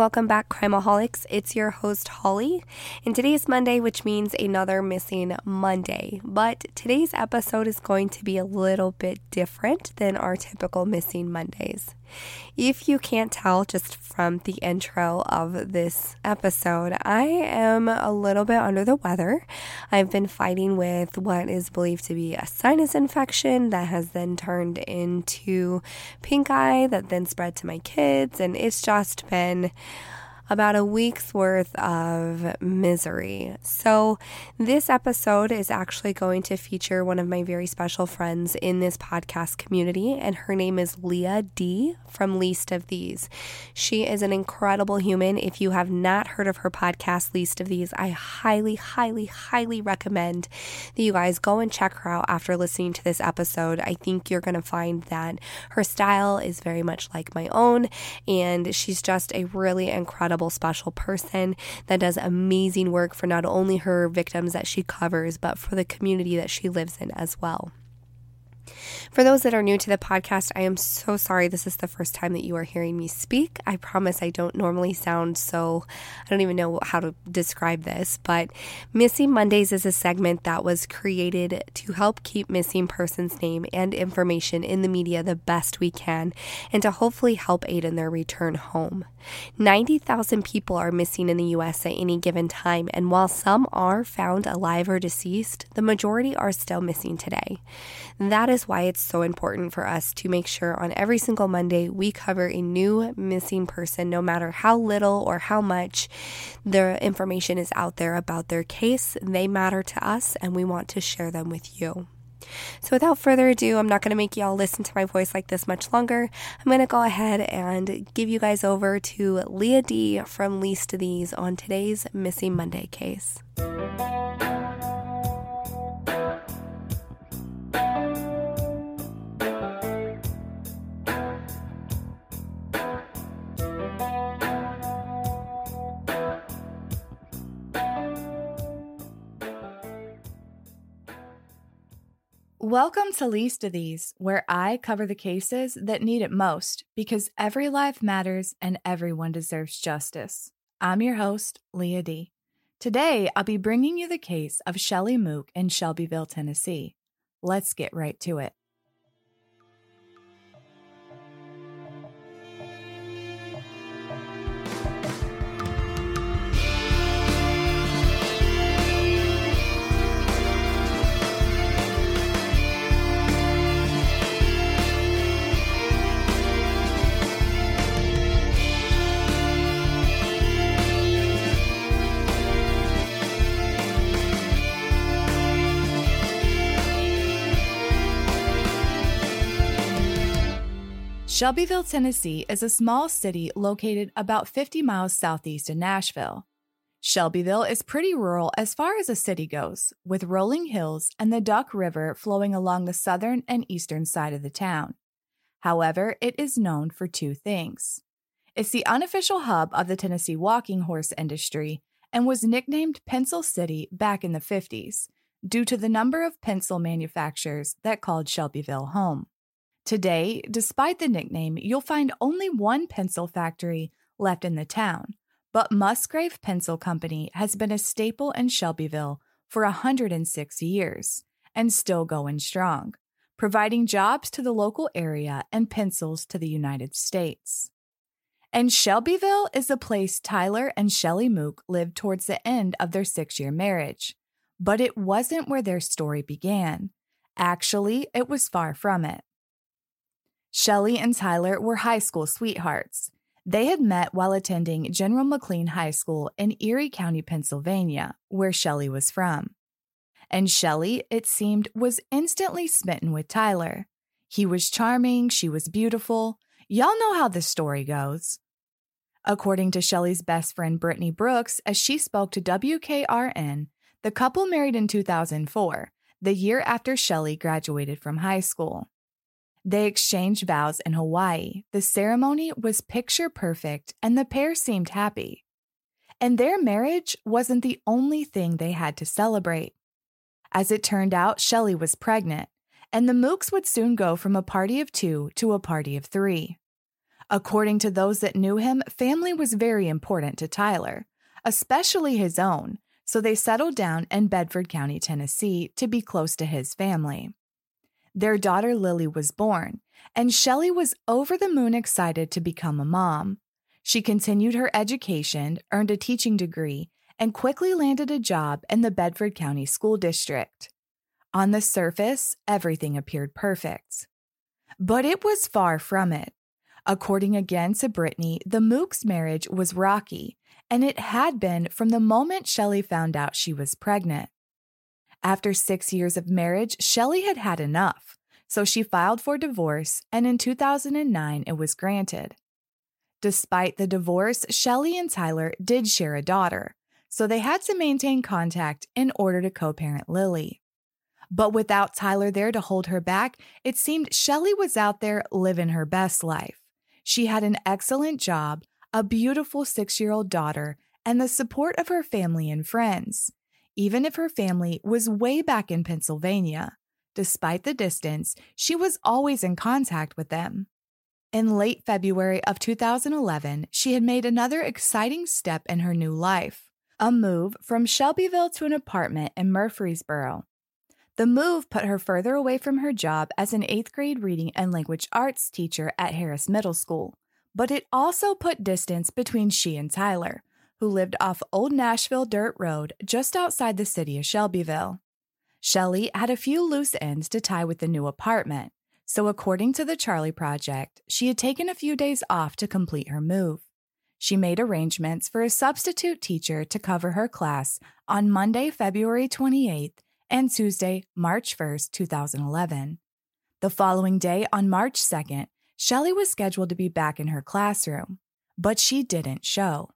Welcome back, Crimeaholics. It's your host, Holly. And today is Monday, which means another missing Monday. But today's episode is going to be a little bit different than our typical missing Mondays. If you can't tell just from the intro of this episode, I am a little bit under the weather. I've been fighting with what is believed to be a sinus infection that has then turned into pink eye, that then spread to my kids, and it's just been about a week's worth of misery. So, this episode is actually going to feature one of my very special friends in this podcast community, and her name is Leah D from Least of These. She is an incredible human. If you have not heard of her podcast, Least of These, I highly, highly, highly recommend that you guys go and check her out after listening to this episode. I think you're going to find that her style is very much like my own, and she's just a really incredible incredible, special person that does amazing work for not only her victims that she covers, but for the community that she lives in as well. For those that are new to the podcast, I am so sorry this is the first time that you are hearing me speak. I promise I don't normally sound so, I don't even know how to describe this, but Missing Mondays is a segment that was created to help keep missing persons' name and information in the media the best we can and to hopefully help aid in their return home. 90,000 people are missing in the U.S. at any given time, and while some are found alive or deceased, the majority are still missing today. That is why it's so important for us to make sure on every single Monday we cover a new missing person, no matter how little or how much the information is out there about their case. They matter to us, and we want to share them with you. So, without further ado, I'm not going to make y'all listen to my voice like this much longer. I'm going to go ahead and give you guys over to Leah D from Least of These on today's Missing Monday case. Welcome to Least of These, where I cover the cases that need it most because every life matters and everyone deserves justice. I'm your host, Leah D. Today, I'll be bringing you the case of Shelly Mook in Shelbyville, Tennessee. Let's get right to it. Shelbyville, Tennessee is a small city located about 50 miles southeast of Nashville. Shelbyville is pretty rural as far as a city goes, with rolling hills and the Duck River flowing along the southern and eastern side of the town. However, it is known for two things. It's the unofficial hub of the Tennessee walking horse industry and was nicknamed Pencil City back in the 50s due to the number of pencil manufacturers that called Shelbyville home. Today, despite the nickname, you'll find only one pencil factory left in the town, but Musgrave Pencil Company has been a staple in Shelbyville for 106 years and still going strong, providing jobs to the local area and pencils to the United States. And Shelbyville is the place Tyler and Shelly Mook lived towards the end of their six year marriage. But it wasn't where their story began. Actually, it was far from it. Shelly and Tyler were high school sweethearts. They had met while attending General McLane High School in Erie County, Pennsylvania, where Shelly was from. And Shelly, it seemed, was instantly smitten with Tyler. He was charming, she was beautiful. Y'all know how this story goes. According to Shelly's best friend Brittany Brooks, as she spoke to WKRN, the couple married in 2004, the year after Shelly graduated from high school. They exchanged vows in Hawaii. The ceremony was picture perfect, and the pair seemed happy. And their marriage wasn't the only thing they had to celebrate. As it turned out, Shelley was pregnant, and the Mooks would soon go from a party of two to a party of three. According to those that knew him, family was very important to Tyler, especially his own, so they settled down in Bedford County, Tennessee, to be close to his family. Their daughter Lily was born, and Shelley was over the moon excited to become a mom. She continued her education, earned a teaching degree, and quickly landed a job in the Bedford County School District. On the surface, everything appeared perfect. But it was far from it. According again to Brittany, the Mooks marriage was rocky, and it had been from the moment Shelley found out she was pregnant. After six years of marriage, Shelley had had enough, so she filed for divorce, and in 2009 it was granted. Despite the divorce, Shelley and Tyler did share a daughter, so they had to maintain contact in order to co parent Lily. But without Tyler there to hold her back, it seemed Shelley was out there living her best life. She had an excellent job, a beautiful six year old daughter, and the support of her family and friends even if her family was way back in Pennsylvania. Despite the distance, she was always in contact with them. In late February of 2011, she had made another exciting step in her new life a move from Shelbyville to an apartment in Murfreesboro. The move put her further away from her job as an eighth grade reading and language arts teacher at Harris Middle School, but it also put distance between she and Tyler, who lived off Old Nashville Dirt Road just outside the city of Shelbyville. Shelley had a few loose ends to tie with the new apartment, so according to the Charlie Project, she had taken a few days off to complete her move. She made arrangements for a substitute teacher to cover her class on Monday, February 28th and Tuesday, March 1st, 2011. The following day, on March 2nd, Shelley was scheduled to be back in her classroom, but she didn't show.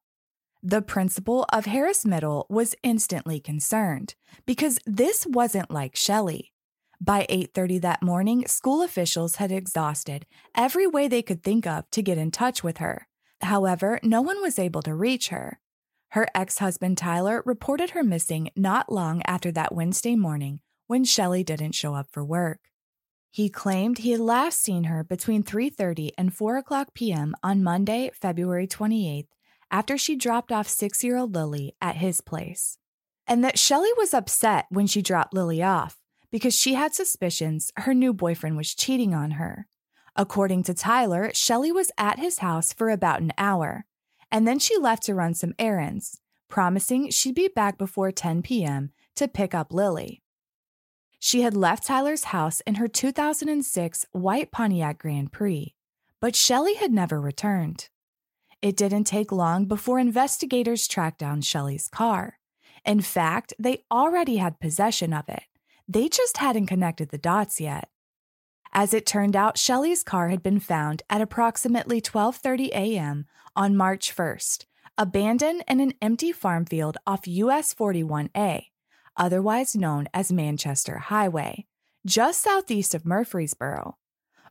The principal of Harris Middle was instantly concerned because this wasn't like Shelley. By 8:30 that morning, school officials had exhausted every way they could think of to get in touch with her. However, no one was able to reach her. Her ex-husband Tyler reported her missing not long after that Wednesday morning when Shelley didn't show up for work. He claimed he had last seen her between 3:30 and 4 o'clock p.m. on Monday, February 28th, after she dropped off six year old Lily at his place, and that Shelley was upset when she dropped Lily off because she had suspicions her new boyfriend was cheating on her. According to Tyler, Shelley was at his house for about an hour, and then she left to run some errands, promising she'd be back before 10 p.m. to pick up Lily. She had left Tyler's house in her 2006 white Pontiac Grand Prix, but Shelley had never returned. It didn't take long before investigators tracked down Shelley's car. In fact, they already had possession of it. They just hadn't connected the dots yet. As it turned out, Shelley's car had been found at approximately 12:30 a.m. on March 1st, abandoned in an empty farm field off US 41A, otherwise known as Manchester Highway, just southeast of Murfreesboro.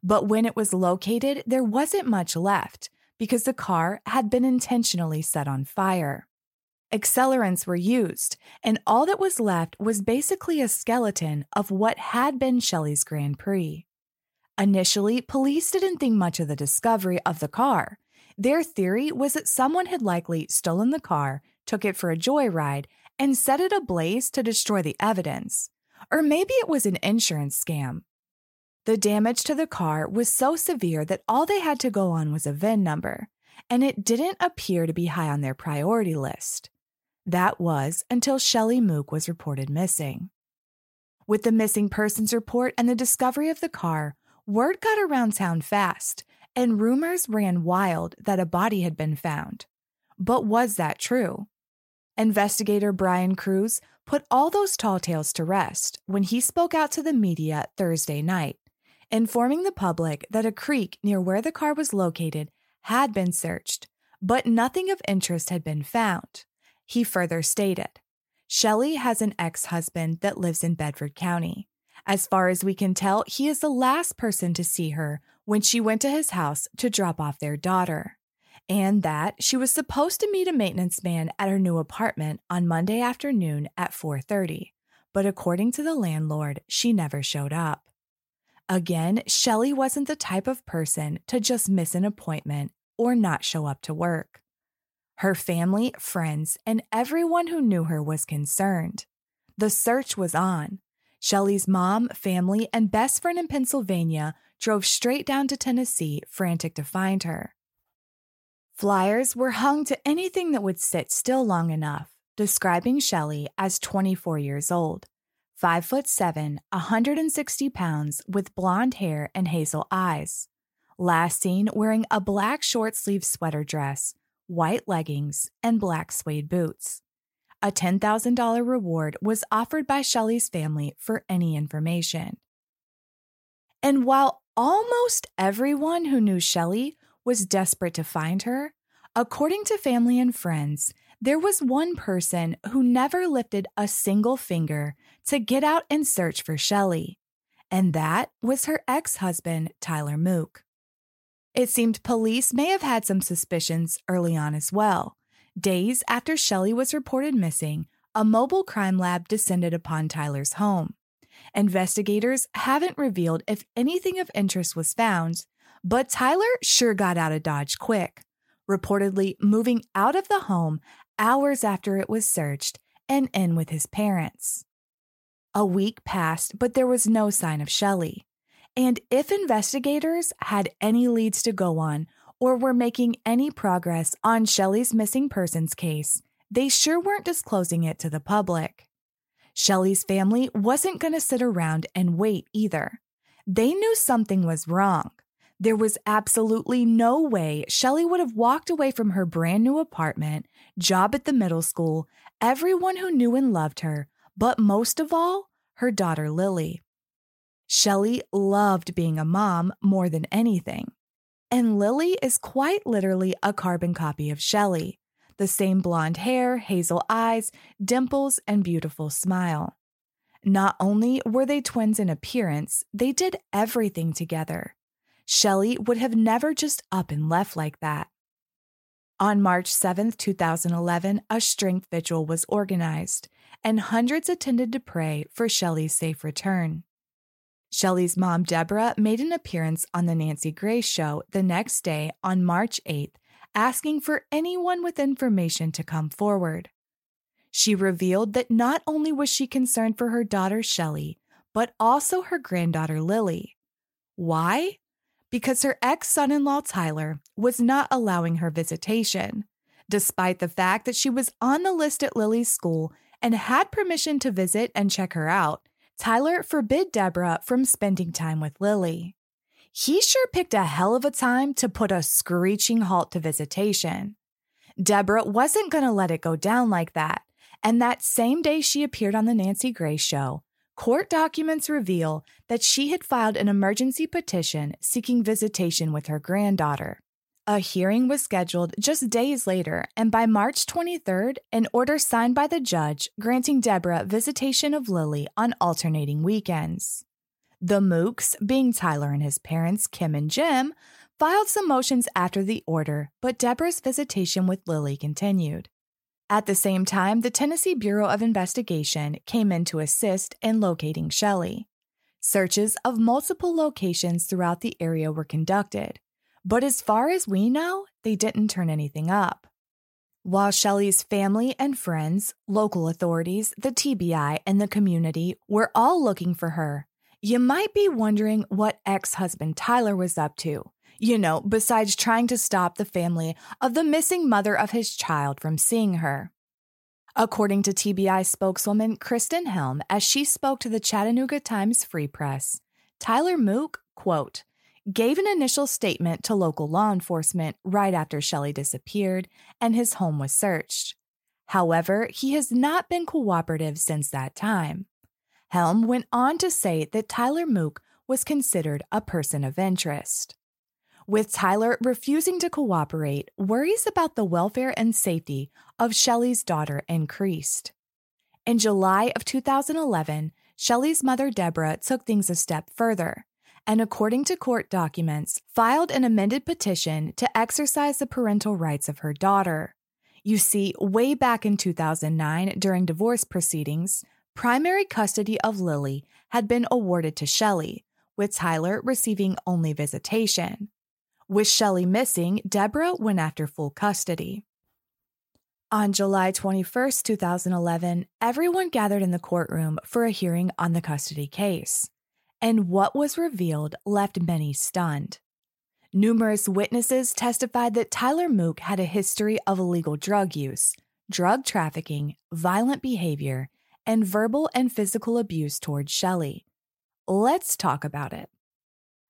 But when it was located, there wasn't much left, because the car had been intentionally set on fire. Accelerants were used, and all that was left was basically a skeleton of what had been Shelley's Grand Prix. Initially, police didn't think much of the discovery of the car. Their theory was that someone had likely stolen the car, took it for a joyride, and set it ablaze to destroy the evidence. Or maybe it was an insurance scam. The damage to the car was so severe that all they had to go on was a VIN number, and it didn't appear to be high on their priority list. That was until Shelley Mook was reported missing. With the missing persons report and the discovery of the car, word got around town fast, and rumors ran wild that a body had been found. But was that true? Investigator Brian Cruz put all those tall tales to rest when he spoke out to the media Thursday night informing the public that a creek near where the car was located had been searched, but nothing of interest had been found. He further stated Shelley has an ex husband that lives in Bedford County. As far as we can tell, he is the last person to see her when she went to his house to drop off their daughter, and that she was supposed to meet a maintenance man at her new apartment on Monday afternoon at 4:30, but according to the landlord, she never showed up. Again, Shelly wasn't the type of person to just miss an appointment or not show up to work. Her family, friends, and everyone who knew her was concerned. The search was on. Shelly's mom, family, and best friend in Pennsylvania drove straight down to Tennessee, frantic to find her. Flyers were hung to anything that would sit still long enough, describing Shelly as 24 years old, 5 foot 7, 160 pounds, with blonde hair and hazel eyes. Last seen wearing a black short sleeve sweater dress, white leggings, and black suede boots. A $10,000 reward was offered by Shelly's family for any information. And while almost everyone who knew Shelly was desperate to find her, according to family and friends, there was one person who never lifted a single finger to get out and search for Shelly, and that was her ex husband, Tyler Mook. It seemed police may have had some suspicions early on as well. Days after Shelly was reported missing, a mobile crime lab descended upon Tyler's home. Investigators haven't revealed if anything of interest was found, but Tyler sure got out of Dodge quick, reportedly moving out of the home hours after it was searched and in with his parents. A week passed, but there was no sign of Shelly. And if investigators had any leads to go on or were making any progress on Shelly's missing persons case, they sure weren't disclosing it to the public. Shelly's family wasn't going to sit around and wait either. They knew something was wrong. There was absolutely no way Shelly would have walked away from her brand new apartment, job at the middle school, everyone who knew and loved her, but most of all, her daughter Lily. Shelley loved being a mom more than anything. And Lily is quite literally a carbon copy of Shelley the same blonde hair, hazel eyes, dimples, and beautiful smile. Not only were they twins in appearance, they did everything together. Shelley would have never just up and left like that. On March 7, 2011, a strength vigil was organized, and hundreds attended to pray for Shelly's safe return. Shelly's mom, Deborah, made an appearance on The Nancy Grace Show the next day on March 8th asking for anyone with information to come forward. She revealed that not only was she concerned for her daughter Shelly, but also her granddaughter Lily. Why? Because her ex son in law Tyler was not allowing her visitation, despite the fact that she was on the list at Lily's school and had permission to visit and check her out. Tyler forbid Deborah from spending time with Lily he sure picked a hell of a time to put a screeching halt to visitation. Deborah wasn't going to let it go down like that. And that same day she appeared on The Nancy Grace Show, court documents reveal that she had filed an emergency petition seeking visitation with her granddaughter. A hearing was scheduled just days later, and by March 23rd, an order signed by the judge granting Deborah visitation of Lily on alternating weekends. The Mooks, being Tyler and his parents, Kim and Jim, filed some motions after the order, but Deborah's visitation with Lily continued. At the same time, the Tennessee Bureau of Investigation came in to assist in locating Shelley. Searches of multiple locations throughout the area were conducted, but as far as we know, they didn't turn anything up. While Shelly's family and friends, local authorities, the TBI, and the community were all looking for her, you might be wondering what ex husband Tyler was up to. You know, besides trying to stop the family of the missing mother of his child from seeing her. According to TBI spokeswoman Kristen Helm, as she spoke to the Chattanooga Times Free Press, Tyler Mook, quote, gave an initial statement to local law enforcement right after Shelly disappeared and his home was searched. However, he has not been cooperative since that time. Helm went on to say that Tyler Mook was considered a person of interest. With Tyler refusing to cooperate, worries about the welfare and safety of Shelly's daughter increased. In July of 2011, Shelly's mother Deborah took things a step further and, according to court documents, filed an amended petition to exercise the parental rights of her daughter. You see, way back in 2009, during divorce proceedings, primary custody of Lily had been awarded to Shelly, with Tyler receiving only visitation. With Shelly missing, Deborah went after full custody. On July 21, 2011, everyone gathered in the courtroom for a hearing on the custody case. And what was revealed left many stunned. Numerous witnesses testified that Tyler Mook had a history of illegal drug use, drug trafficking, violent behavior, and verbal and physical abuse towards Shelly. Let's talk about it.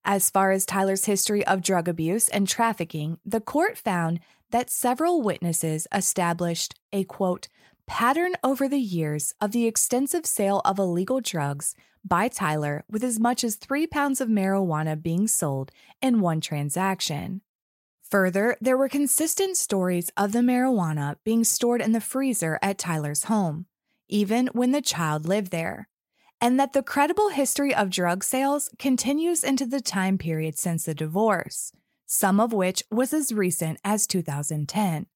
As far as Tyler's history of drug abuse and trafficking, the court found that several witnesses established a quote, pattern over the years of the extensive sale of illegal drugs by Tyler, with as much as three pounds of marijuana being sold in one transaction. Further, there were consistent stories of the marijuana being stored in the freezer at Tyler's home, even when the child lived there, and that the credible history of drug sales continues into the time period since the divorce, some of which was as recent as 2010.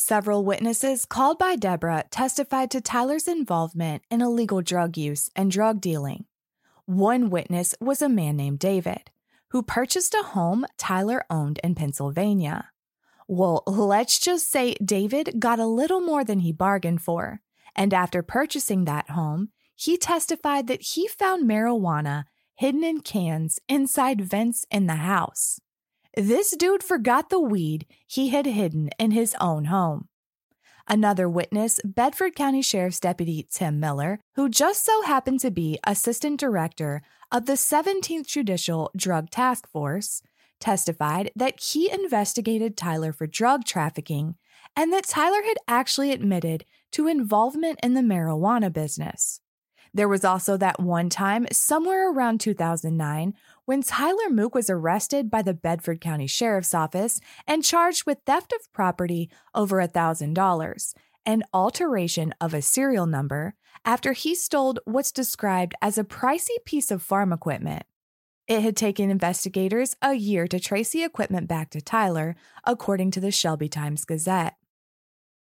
Several witnesses called by Deborah testified to Tyler's involvement in illegal drug use and drug dealing. One witness was a man named David, who purchased a home Tyler owned in Pennsylvania. Well, let's just say David got a little more than he bargained for, and after purchasing that home, he testified that he found marijuana hidden in cans inside vents in the house. This dude forgot the weed he had hidden in his own home. Another witness, Bedford County Sheriff's Deputy Tim Miller, who just so happened to be Assistant Director of the 17th Judicial Drug Task Force, testified that he investigated Tyler for drug trafficking and that Tyler had actually admitted to involvement in the marijuana business. There was also that one time, somewhere around 2009, when Tyler Mook was arrested by the Bedford County Sheriff's Office and charged with theft of property over $1,000 and alteration of a serial number after he stole what's described as a pricey piece of farm equipment. It had taken investigators a year to trace the equipment back to Tyler, according to the Shelby Times Gazette.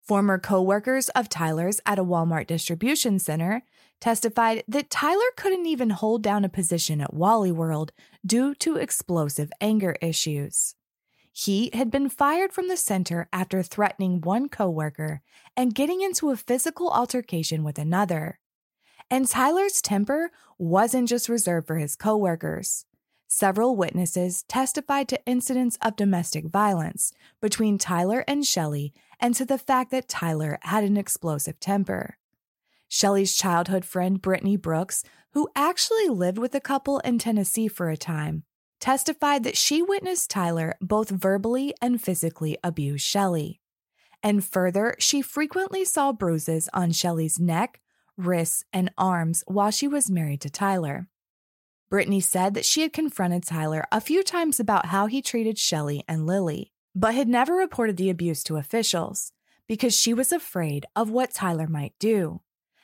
Former co workers of Tyler's at a Walmart distribution center testified that Tyler couldn't even hold down a position at Wally World due to explosive anger issues. He had been fired from the center after threatening one coworker and getting into a physical altercation with another. And Tyler's temper wasn't just reserved for his coworkers. Several witnesses testified to incidents of domestic violence between Tyler and Shelley and to the fact that Tyler had an explosive temper. Shelley's childhood friend Brittany Brooks, who actually lived with the couple in Tennessee for a time, testified that she witnessed Tyler both verbally and physically abuse Shelley. And further, she frequently saw bruises on Shelley's neck, wrists, and arms while she was married to Tyler. Brittany said that she had confronted Tyler a few times about how he treated Shelly and Lily, but had never reported the abuse to officials because she was afraid of what Tyler might do.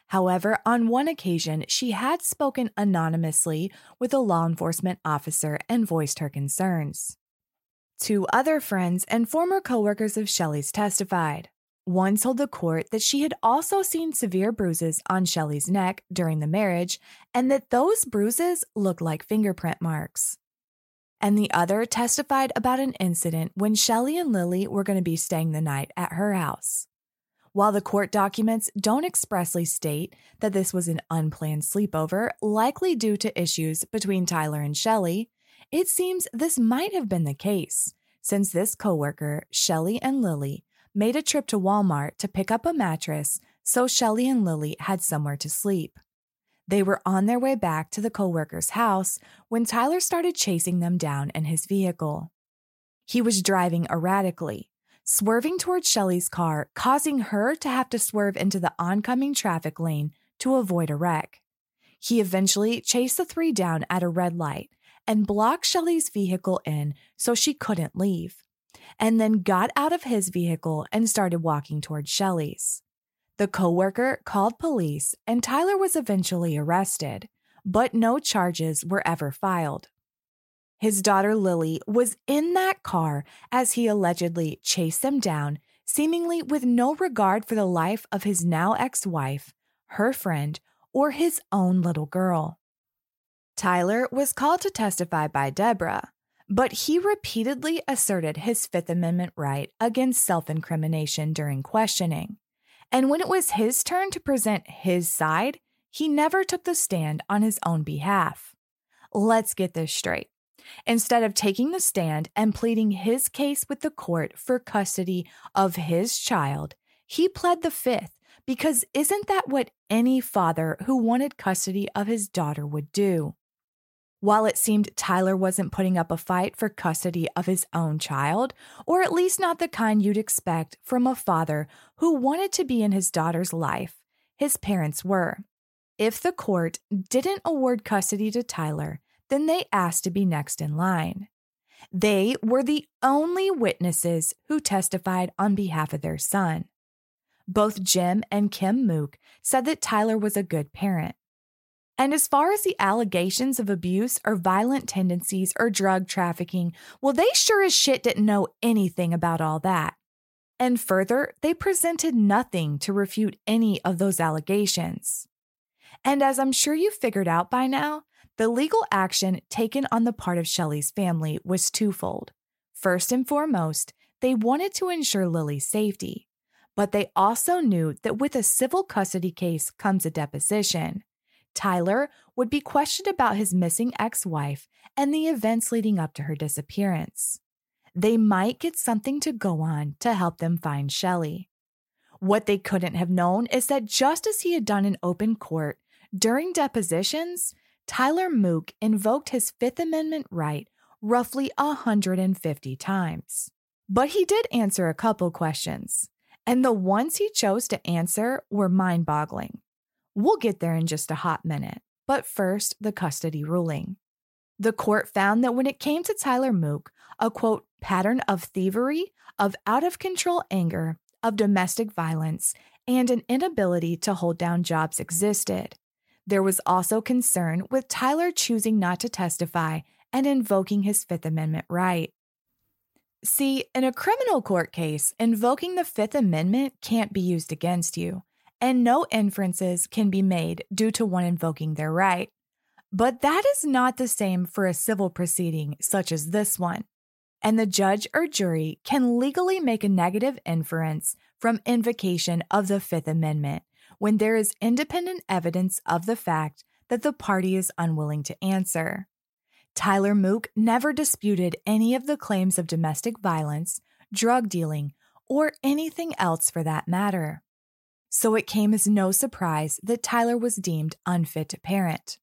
However, on one occasion, she had spoken anonymously with a law enforcement officer and voiced her concerns. Two other friends and former coworkers of Shelly's testified. One told the court that she had also seen severe bruises on Shelly's neck during the marriage and that those bruises looked like fingerprint marks. And the other testified about an incident when Shelly and Lily were going to be staying the night at her house. While the court documents don't expressly state that this was an unplanned sleepover, likely due to issues between Tyler and Shelly, it seems this might have been the case, since this coworker, Shelly and Lily, made a trip to Walmart to pick up a mattress so Shelly and Lily had somewhere to sleep. They were on their way back to the coworker's house when Tyler started chasing them down in his vehicle. He was driving erratically, swerving towards Shelly's car, causing her to have to swerve into the oncoming traffic lane to avoid a wreck. He eventually chased the three down at a red light and blocked Shelly's vehicle in so she couldn't leave, and then got out of his vehicle and started walking towards Shelly's. The coworker called police and Tyler was eventually arrested, but no charges were ever filed. His daughter Lily was in that car as he allegedly chased them down, seemingly with no regard for the life of his now ex wife, her friend, or his own little girl. Tyler was called to testify by Deborah, but he repeatedly asserted his Fifth Amendment right against self incrimination during questioning. And when it was his turn to present his side, he never took the stand on his own behalf. Let's get this straight. Instead of taking the stand and pleading his case with the court for custody of his child, he pled the fifth because isn't that what any father who wanted custody of his daughter would do? While it seemed Tyler wasn't putting up a fight for custody of his own child, or at least not the kind you'd expect from a father who wanted to be in his daughter's life, his parents were. If the court didn't award custody to Tyler, then they asked to be next in line. They were the only witnesses who testified on behalf of their son. Both Jim and Kim Mook said that Tyler was a good parent. And as far as the allegations of abuse or violent tendencies or drug trafficking, well, they sure as shit didn't know anything about all that. And further, they presented nothing to refute any of those allegations. And as I'm sure you figured out by now, the legal action taken on the part of Shelley's family was twofold. First and foremost, they wanted to ensure Lily's safety, but they also knew that with a civil custody case comes a deposition. Tyler would be questioned about his missing ex wife and the events leading up to her disappearance. They might get something to go on to help them find Shelley. What they couldn't have known is that just as he had done in open court, during depositions, Tyler Mook invoked his Fifth Amendment right roughly 150 times. But he did answer a couple questions, and the ones he chose to answer were mind boggling. We'll get there in just a hot minute, but first, the custody ruling. The court found that when it came to Tyler Mook, a quote, pattern of thievery, of out of control anger, of domestic violence, and an inability to hold down jobs existed. There was also concern with Tyler choosing not to testify and invoking his Fifth Amendment right. See, in a criminal court case, invoking the Fifth Amendment can't be used against you and no inferences can be made due to one invoking their right. But that is not the same for a civil proceeding such as this one. And the judge or jury can legally make a negative inference from invocation of the Fifth Amendment when there is independent evidence of the fact that the party is unwilling to answer. Tyler Mook never disputed any of the claims of domestic violence, drug dealing, or anything else for that matter so it came as no surprise that Tyler was deemed unfit to parent.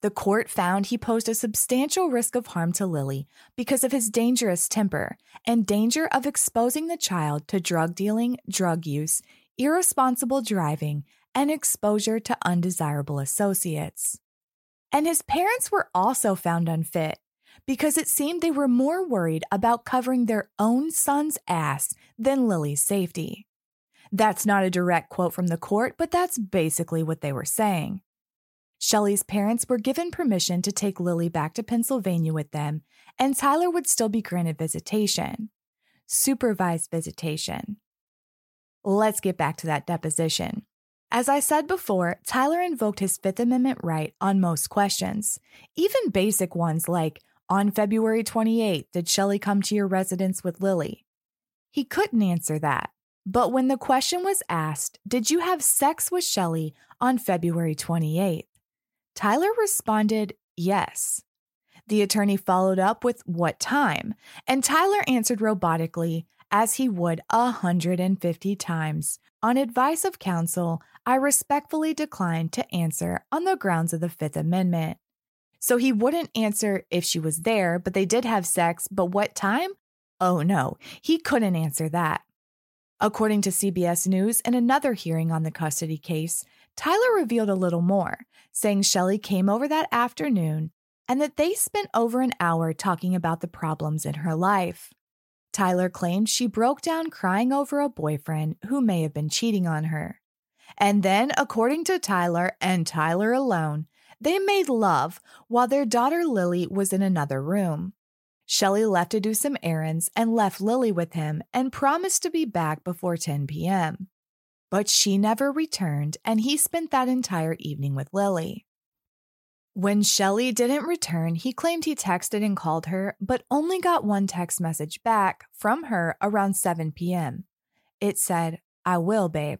The court found he posed a substantial risk of harm to Lily because of his dangerous temper and danger of exposing the child to drug dealing, drug use, irresponsible driving, and exposure to undesirable associates. And his parents were also found unfit because it seemed they were more worried about covering their own son's ass than Lily's safety. That's not a direct quote from the court, but that's basically what they were saying. Shelley's parents were given permission to take Lily back to Pennsylvania with them, and Tyler would still be granted visitation. Supervised visitation. Let's get back to that deposition. As I said before, Tyler invoked his Fifth Amendment right on most questions, even basic ones like, on February 28th, did Shelley come to your residence with Lily? He couldn't answer that. But when the question was asked, Did you have sex with Shelley on February 28th? Tyler responded, Yes. The attorney followed up with what time, and Tyler answered robotically, as he would a 150 times. On advice of counsel, I respectfully declined to answer on the grounds of the Fifth Amendment. So he wouldn't answer if she was there, but they did have sex, but what time? Oh no, he couldn't answer that. According to CBS News, in another hearing on the custody case, Tyler revealed a little more, saying Shelley came over that afternoon and that they spent over an hour talking about the problems in her life. Tyler claimed she broke down crying over a boyfriend who may have been cheating on her. And then, according to Tyler and Tyler alone, they made love while their daughter Lily was in another room. Shelley left to do some errands and left Lily with him and promised to be back before 10 p.m. But she never returned, and he spent that entire evening with Lily. When Shelly didn't return, he claimed he texted and called her, but only got one text message back from her around 7 p.m. It said, I will, babe.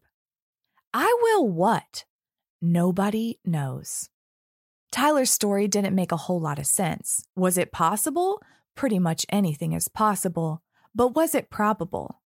I will what? Nobody knows. Tyler's story didn't make a whole lot of sense. Was it possible? Pretty much anything is possible. But was it probable?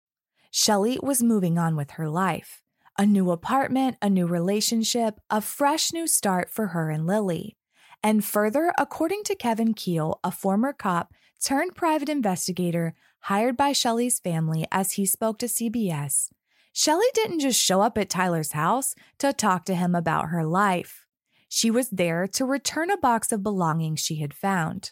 Shelley was moving on with her life. A new apartment, a new relationship, a fresh new start for her and Lily. And further, according to Kevin Keel, a former cop turned private investigator hired by Shelley's family as he spoke to CBS, Shelley didn't just show up at Tyler's house to talk to him about her life. She was there to return a box of belongings she had found.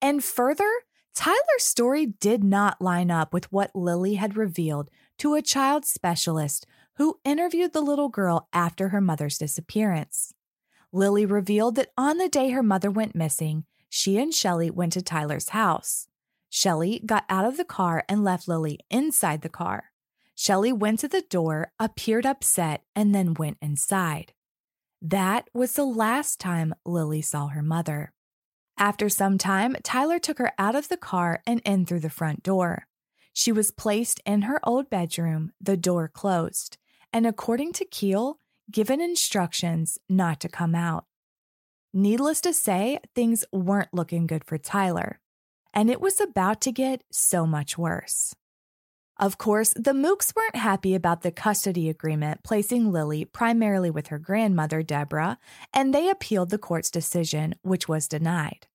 And further, Tyler's story did not line up with what Lily had revealed to a child specialist who interviewed the little girl after her mother's disappearance. Lily revealed that on the day her mother went missing, she and Shelly went to Tyler's house. Shelly got out of the car and left Lily inside the car. Shelly went to the door, appeared upset, and then went inside. That was the last time Lily saw her mother. After some time, Tyler took her out of the car and in through the front door. She was placed in her old bedroom, the door closed, and according to Keel, given instructions not to come out. Needless to say, things weren't looking good for Tyler, and it was about to get so much worse. Of course, the Mooks weren't happy about the custody agreement placing Lily primarily with her grandmother, Deborah, and they appealed the court's decision, which was denied.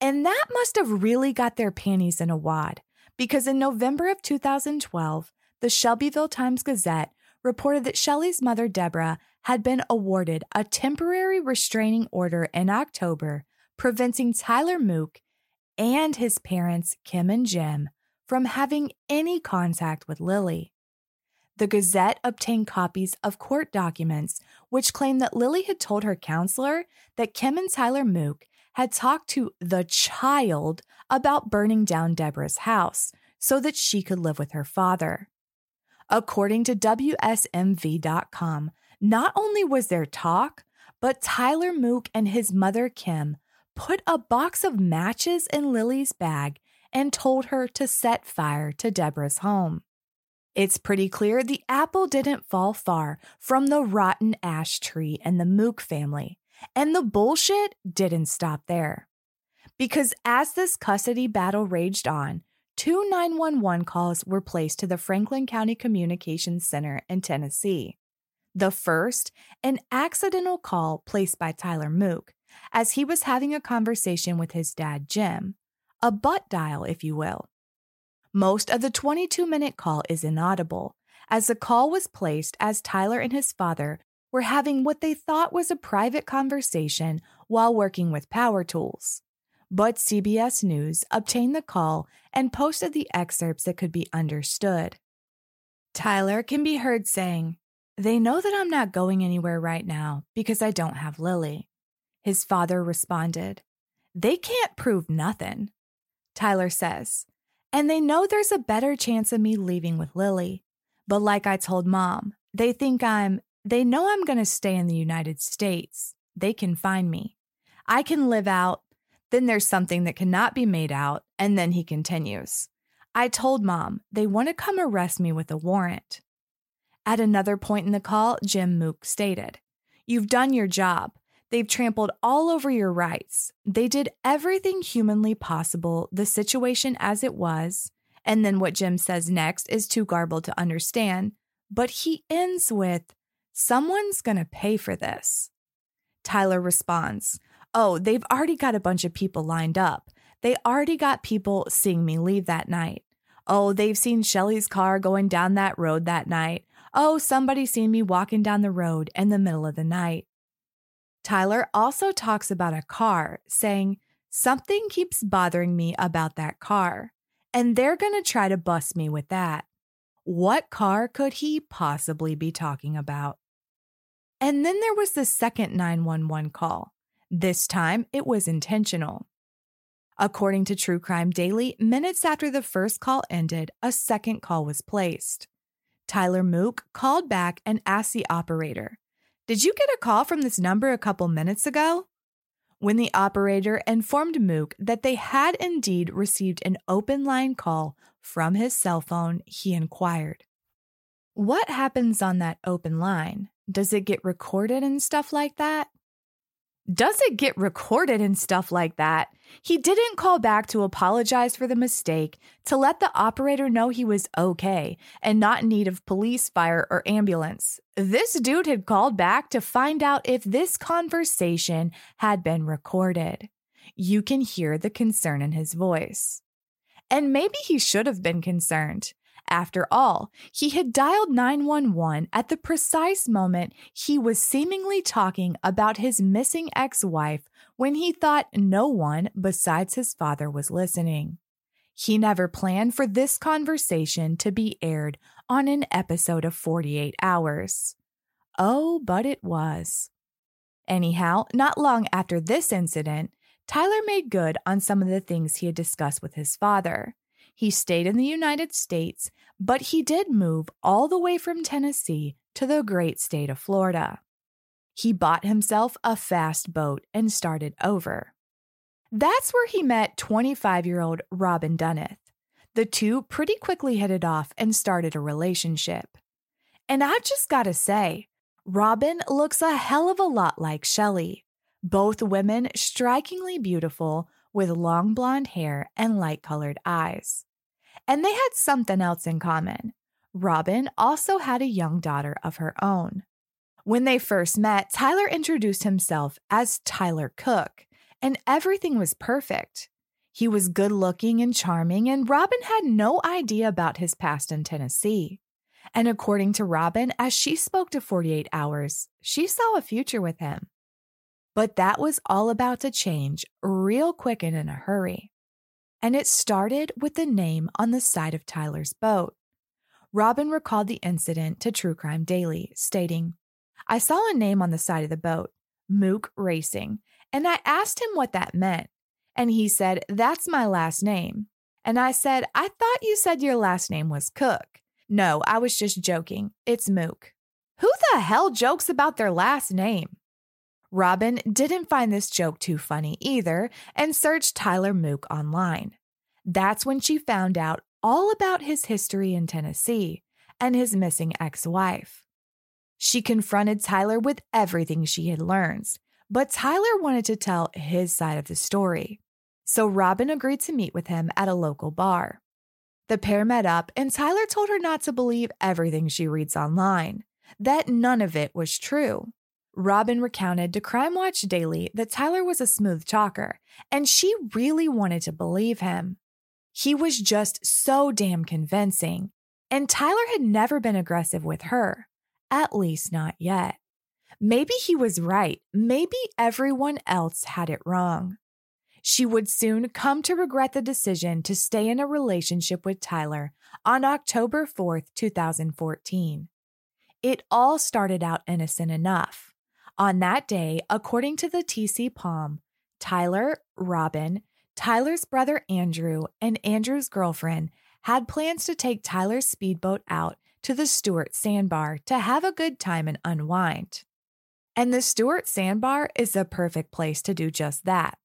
And that must have really got their panties in a wad, because in November of 2012, the Shelbyville Times Gazette reported that Shelly's mother, Deborah, had been awarded a temporary restraining order in October, preventing Tyler Mook and his parents, Kim and Jim, from having any contact with Lily. The Gazette obtained copies of court documents which claimed that Lily had told her counselor that Kim and Tyler Mook had talked to the child about burning down Deborah's house so that she could live with her father. According to WSMV.com, not only was there talk, but Tyler Mook and his mother Kim put a box of matches in Lily's bag and told her to set fire to Deborah's home. It's pretty clear the apple didn't fall far from the rotten ash tree and the Mook family, and the bullshit didn't stop there. Because as this custody battle raged on, two 911 calls were placed to the Franklin County Communications Center in Tennessee. The first, an accidental call placed by Tyler Mook as he was having a conversation with his dad, Jim, a butt dial, if you will. Most of the 22 minute call is inaudible, as the call was placed as Tyler and his father were having what they thought was a private conversation while working with power tools. But CBS News obtained the call and posted the excerpts that could be understood. Tyler can be heard saying, They know that I'm not going anywhere right now because I don't have Lily. His father responded, They can't prove nothing. Tyler says, and they know there's a better chance of me leaving with Lily. But like I told mom, they think I'm, they know I'm going to stay in the United States. They can find me. I can live out then there's something that cannot be made out, and then he continues. I told mom they want to come arrest me with a warrant. At another point in the call, Jim Mook stated, You've done your job. They've trampled all over your rights. They did everything humanly possible, the situation as it was. And then what Jim says next is too garbled to understand, but he ends with, Someone's gonna pay for this. Tyler responds, Oh, they've already got a bunch of people lined up. They already got people seeing me leave that night. Oh, they've seen Shelly's car going down that road that night. Oh, somebody's seen me walking down the road in the middle of the night. Tyler also talks about a car, saying, Something keeps bothering me about that car, and they're going to try to bust me with that. What car could he possibly be talking about? And then there was the second 911 call. This time, it was intentional. According to True Crime Daily, minutes after the first call ended, a second call was placed. Tyler Mook called back and asked the operator, Did you get a call from this number a couple minutes ago? When the operator informed Mook that they had indeed received an open line call from his cell phone, he inquired, What happens on that open line? Does it get recorded and stuff like that? Does it get recorded and stuff like that? He didn't call back to apologize for the mistake, to let the operator know he was okay and not in need of police, fire, or ambulance. This dude had called back to find out if this conversation had been recorded. You can hear the concern in his voice. And maybe he should have been concerned. After all, he had dialed 911 at the precise moment he was seemingly talking about his missing ex wife when he thought no one besides his father was listening. He never planned for this conversation to be aired on an episode of 48 Hours. Oh, but it was. Anyhow, not long after this incident, Tyler made good on some of the things he had discussed with his father. He stayed in the United States, but he did move all the way from Tennessee to the great state of Florida. He bought himself a fast boat and started over. That's where he met 25 year old Robin Dunneth. The two pretty quickly hit it off and started a relationship. And I've just got to say, Robin looks a hell of a lot like Shelley. Both women strikingly beautiful with long blonde hair and light colored eyes. And they had something else in common. Robin also had a young daughter of her own. When they first met, Tyler introduced himself as Tyler Cook, and everything was perfect. He was good looking and charming, and Robin had no idea about his past in Tennessee. And according to Robin, as she spoke to 48 Hours, she saw a future with him. But that was all about to change real quick and in a hurry and it started with the name on the side of Tyler's boat. Robin recalled the incident to True Crime Daily, stating, I saw a name on the side of the boat, Mook Racing, and I asked him what that meant. And he said, That's my last name. And I said, I thought you said your last name was Cook. No, I was just joking. It's Mook. Who the hell jokes about their last name? Robin didn't find this joke too funny either and searched Tyler Mook online. That's when she found out all about his history in Tennessee and his missing ex wife. She confronted Tyler with everything she had learned, but Tyler wanted to tell his side of the story. So Robin agreed to meet with him at a local bar. The pair met up, and Tyler told her not to believe everything she reads online, that none of it was true. Robin recounted to Crime Watch Daily that Tyler was a smooth talker, and she really wanted to believe him. He was just so damn convincing, and Tyler had never been aggressive with her, at least not yet. Maybe he was right. Maybe everyone else had it wrong. She would soon come to regret the decision to stay in a relationship with Tyler on October 4th, 2014. It all started out innocent enough. On that day, according to the TC Palm, Tyler, Robin, Tyler's brother Andrew, and Andrew's girlfriend had plans to take Tyler's speedboat out to the Stuart Sandbar to have a good time and unwind. And the Stuart Sandbar is the perfect place to do just that.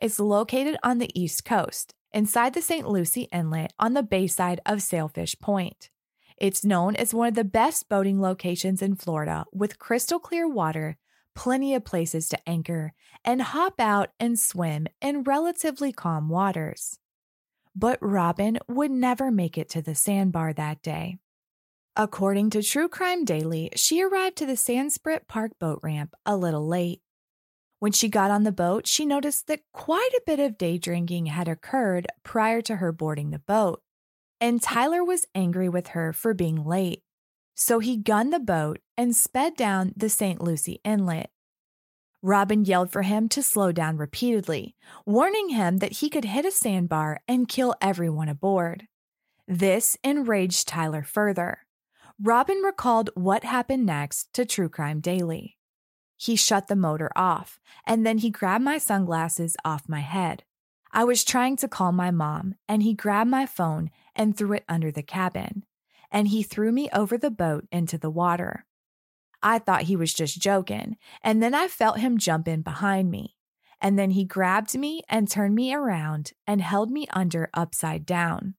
It's located on the East Coast, inside the St. Lucie Inlet on the bayside of Sailfish Point. It's known as one of the best boating locations in Florida with crystal clear water plenty of places to anchor and hop out and swim in relatively calm waters. But Robin would never make it to the sandbar that day. According to True Crime Daily, she arrived to the Sandspit Park boat ramp a little late. When she got on the boat, she noticed that quite a bit of day drinking had occurred prior to her boarding the boat, and Tyler was angry with her for being late. So he gunned the boat and sped down the St. Lucie Inlet. Robin yelled for him to slow down repeatedly, warning him that he could hit a sandbar and kill everyone aboard. This enraged Tyler further. Robin recalled what happened next to True Crime Daily. He shut the motor off, and then he grabbed my sunglasses off my head. I was trying to call my mom, and he grabbed my phone and threw it under the cabin and he threw me over the boat into the water. I thought he was just joking, and then I felt him jump in behind me. and then he grabbed me and turned me around and held me under upside down.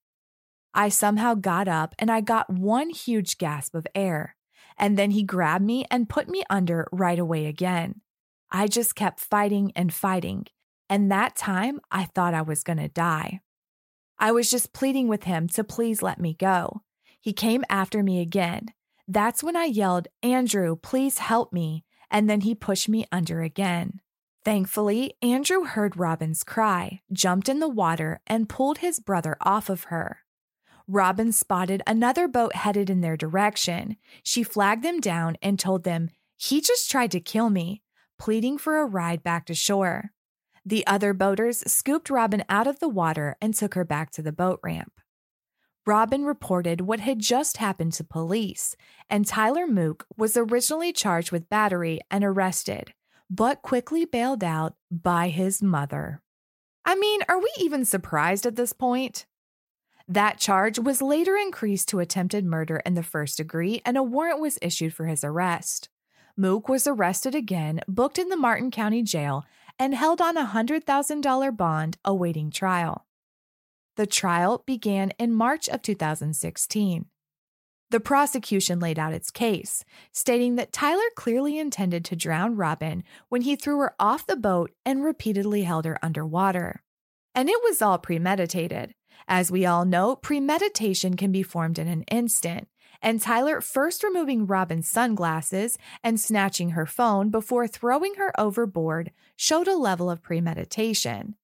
I somehow got up and I got one huge gasp of air, and then he grabbed me and put me under right away again. I just kept fighting and fighting, and that time I thought I was going to die. I was just pleading with him to please let me go. He came after me again. That's when I yelled, Andrew, please help me, and then he pushed me under again. Thankfully, Andrew heard Robin's cry, jumped in the water, and pulled his brother off of her. Robin spotted another boat headed in their direction. She flagged them down and told them, He just tried to kill me, pleading for a ride back to shore. The other boaters scooped Robin out of the water and took her back to the boat ramp. Robin reported what had just happened to police, and Tyler Mook was originally charged with battery and arrested, but quickly bailed out by his mother. I mean, are we even surprised at this point? That charge was later increased to attempted murder in the first degree, and a warrant was issued for his arrest. Mook was arrested again, booked in the Martin County Jail, and held on a $100,000 bond awaiting trial. The trial began in March of 2016. The prosecution laid out its case, stating that Tyler clearly intended to drown Robin when he threw her off the boat and repeatedly held her underwater. And it was all premeditated. As we all know, premeditation can be formed in an instant, and Tyler first removing Robin's sunglasses and snatching her phone before throwing her overboard showed a level of premeditation.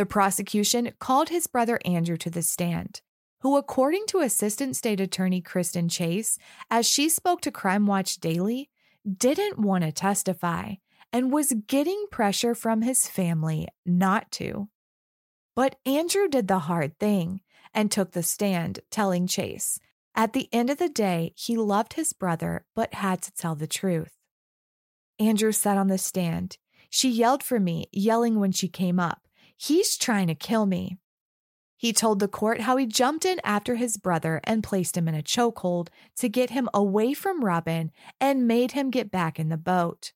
The prosecution called his brother Andrew to the stand, who, according to Assistant State Attorney Kristen Chase, as she spoke to Crime Watch Daily, didn't want to testify and was getting pressure from his family not to. But Andrew did the hard thing and took the stand, telling Chase, at the end of the day, he loved his brother but had to tell the truth. Andrew sat on the stand. She yelled for me, yelling when she came up, He's trying to kill me. He told the court how he jumped in after his brother and placed him in a chokehold to get him away from Robin and made him get back in the boat.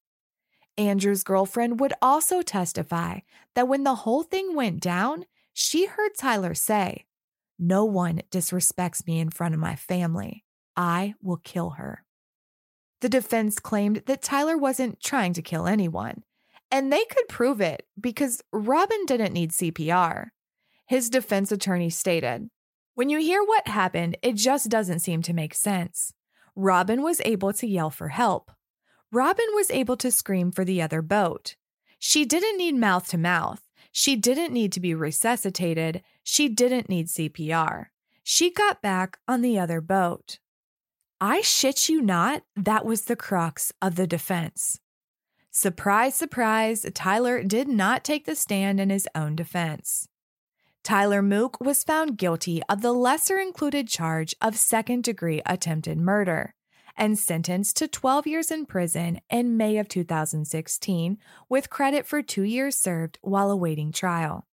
Andrew's girlfriend would also testify that when the whole thing went down, she heard Tyler say, No one disrespects me in front of my family. I will kill her. The defense claimed that Tyler wasn't trying to kill anyone, and they could prove it because Robin didn't need CPR. His defense attorney stated, When you hear what happened, it just doesn't seem to make sense. Robin was able to yell for help. Robin was able to scream for the other boat. She didn't need mouth to mouth. She didn't need to be resuscitated. She didn't need CPR. She got back on the other boat. I shit you not, that was the crux of the defense. Surprise, surprise, Tyler did not take the stand in his own defense. Tyler Mook was found guilty of the lesser included charge of second degree attempted murder and sentenced to 12 years in prison in May of 2016, with credit for two years served while awaiting trial.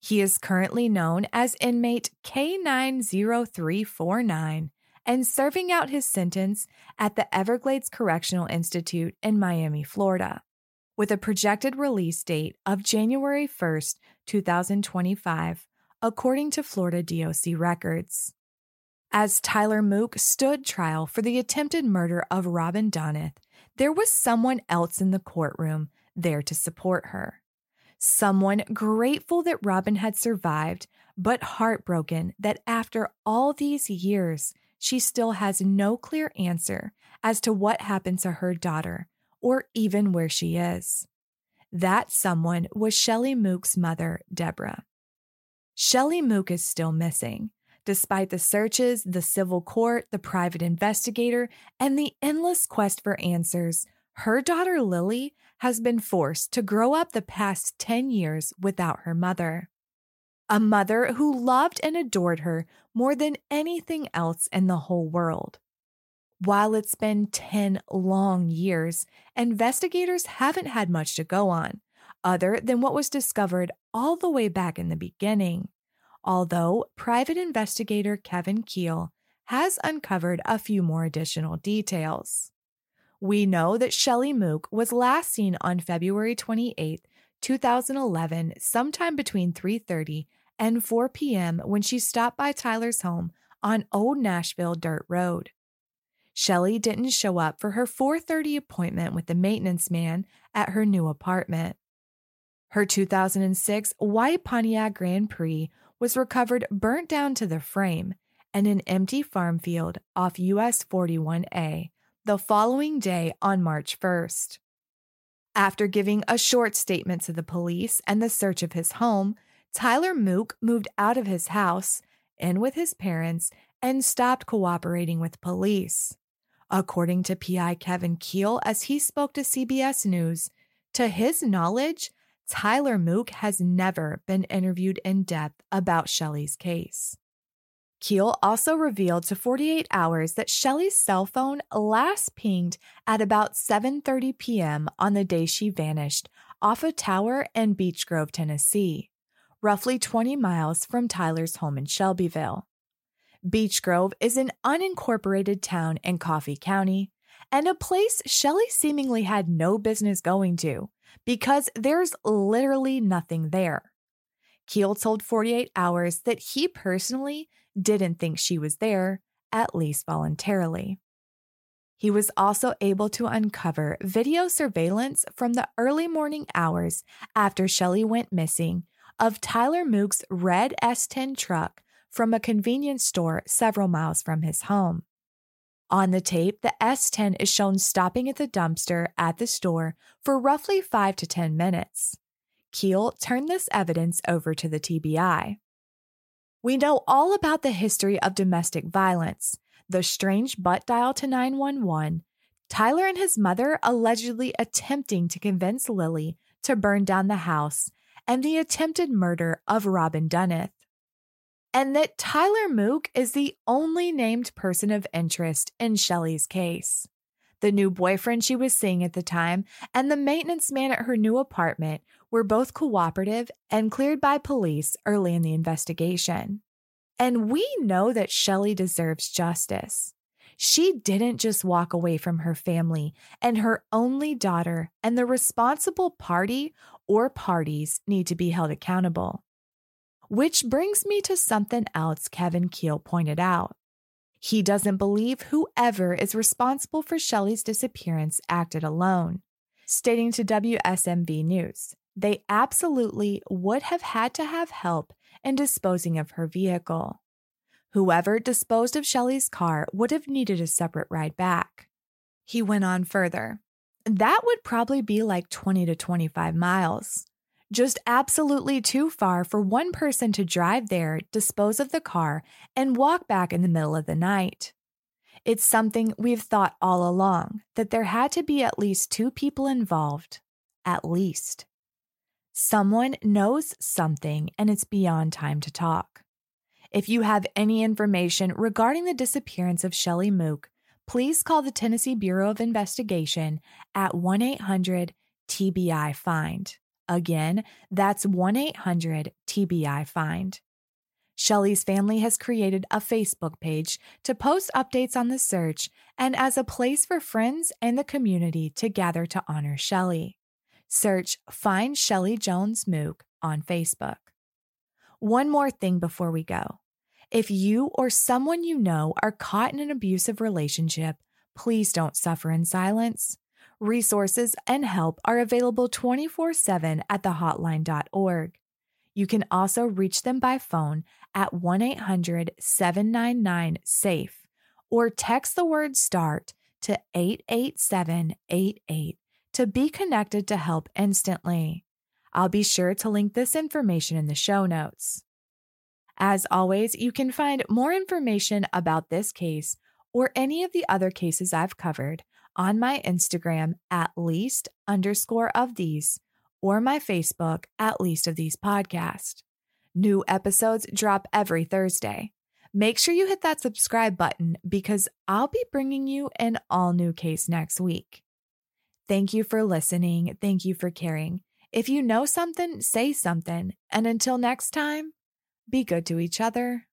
He is currently known as inmate K90349 and serving out his sentence at the Everglades Correctional Institute in Miami, Florida, with a projected release date of January 1st, 2025, according to Florida DOC records. As Tyler Mook stood trial for the attempted murder of Robin Dunneth, there was someone else in the courtroom there to support her. Someone grateful that Robin had survived, but heartbroken that after all these years, she still has no clear answer as to what happened to her daughter or even where she is. That someone was Shelley Mook's mother, Deborah. Shelley Mook is still missing, Despite the searches, the civil court, the private investigator, and the endless quest for answers, her daughter Lily has been forced to grow up the past 10 years without her mother. A mother who loved and adored her more than anything else in the whole world. While it's been 10 long years, investigators haven't had much to go on, other than what was discovered all the way back in the beginning although private investigator Kevin Keel has uncovered a few more additional details. We know that Shelley Mook was last seen on February 28, 2011, sometime between 3:30 and 4 p.m. when she stopped by Tyler's home on Old Nashville Dirt Road. Shelly didn't show up for her 4:30 appointment with the maintenance man at her new apartment. Her 2006 white Pontiac Grand Prix was recovered burnt down to the frame in an empty farm field off US 41A the following day on March 1st. After giving a short statement to the police and the search of his home, Tyler Mook moved out of his house, in with his parents, and stopped cooperating with police. According to PI Kevin Keel, as he spoke to CBS News, to his knowledge, Tyler Mook has never been interviewed in depth about Shelly's case. Keel also revealed to 48 Hours that Shelly's cell phone last pinged at about 7:30 p.m. on the day she vanished off a tower in Beech Grove, Tennessee, roughly 20 miles from Tyler's home in Shelbyville. Beech Grove is an unincorporated town in Coffee County and a place Shelly seemingly had no business going to because there's literally nothing there. Keel told 48 Hours that he personally didn't think she was there, at least voluntarily. He was also able to uncover video surveillance from the early morning hours after Shelly went missing of Tyler Mook's red S10 truck from a convenience store several miles from his home. On the tape, the S10 is shown stopping at the dumpster at the store for roughly 5 to 10 minutes. Keel turned this evidence over to the TBI. We know all about the history of domestic violence, the strange butt dial to 911, Tyler and his mother allegedly attempting to convince Lily to burn down the house, and the attempted murder of Robin Dunneth. And that Tyler Mook is the only named person of interest in Shelly's case. The new boyfriend she was seeing at the time and the maintenance man at her new apartment were both cooperative and cleared by police early in the investigation. And we know that Shelly deserves justice. She didn't just walk away from her family and her only daughter, and the responsible party or parties need to be held accountable. Which brings me to something else Kevin Keel pointed out. He doesn't believe whoever is responsible for Shelly's disappearance acted alone, stating to WSMV News they absolutely would have had to have help in disposing of her vehicle. Whoever disposed of Shelly's car would have needed a separate ride back. He went on further. That would probably be like 20 to 25 miles. Just absolutely too far for one person to drive there, dispose of the car, and walk back in the middle of the night. It's something we've thought all along that there had to be at least two people involved. At least. Someone knows something and it's beyond time to talk. If you have any information regarding the disappearance of Shelly Mook, please call the Tennessee Bureau of Investigation at 1 800 TBI Find. Again, that's 1 800 TBI Find. Shelly's family has created a Facebook page to post updates on the search and as a place for friends and the community to gather to honor Shelly. Search Find Shelly Jones Mook on Facebook. One more thing before we go. If you or someone you know are caught in an abusive relationship, please don't suffer in silence. Resources and help are available 24 7 at thehotline.org. You can also reach them by phone at 1 800 799 SAFE or text the word START to 88788 to be connected to help instantly. I'll be sure to link this information in the show notes. As always, you can find more information about this case or any of the other cases I've covered on my Instagram at least underscore of these or my Facebook at least of these podcast. New episodes drop every Thursday. Make sure you hit that subscribe button because I'll be bringing you an all new case next week. Thank you for listening. Thank you for caring. If you know something, say something. And until next time, be good to each other.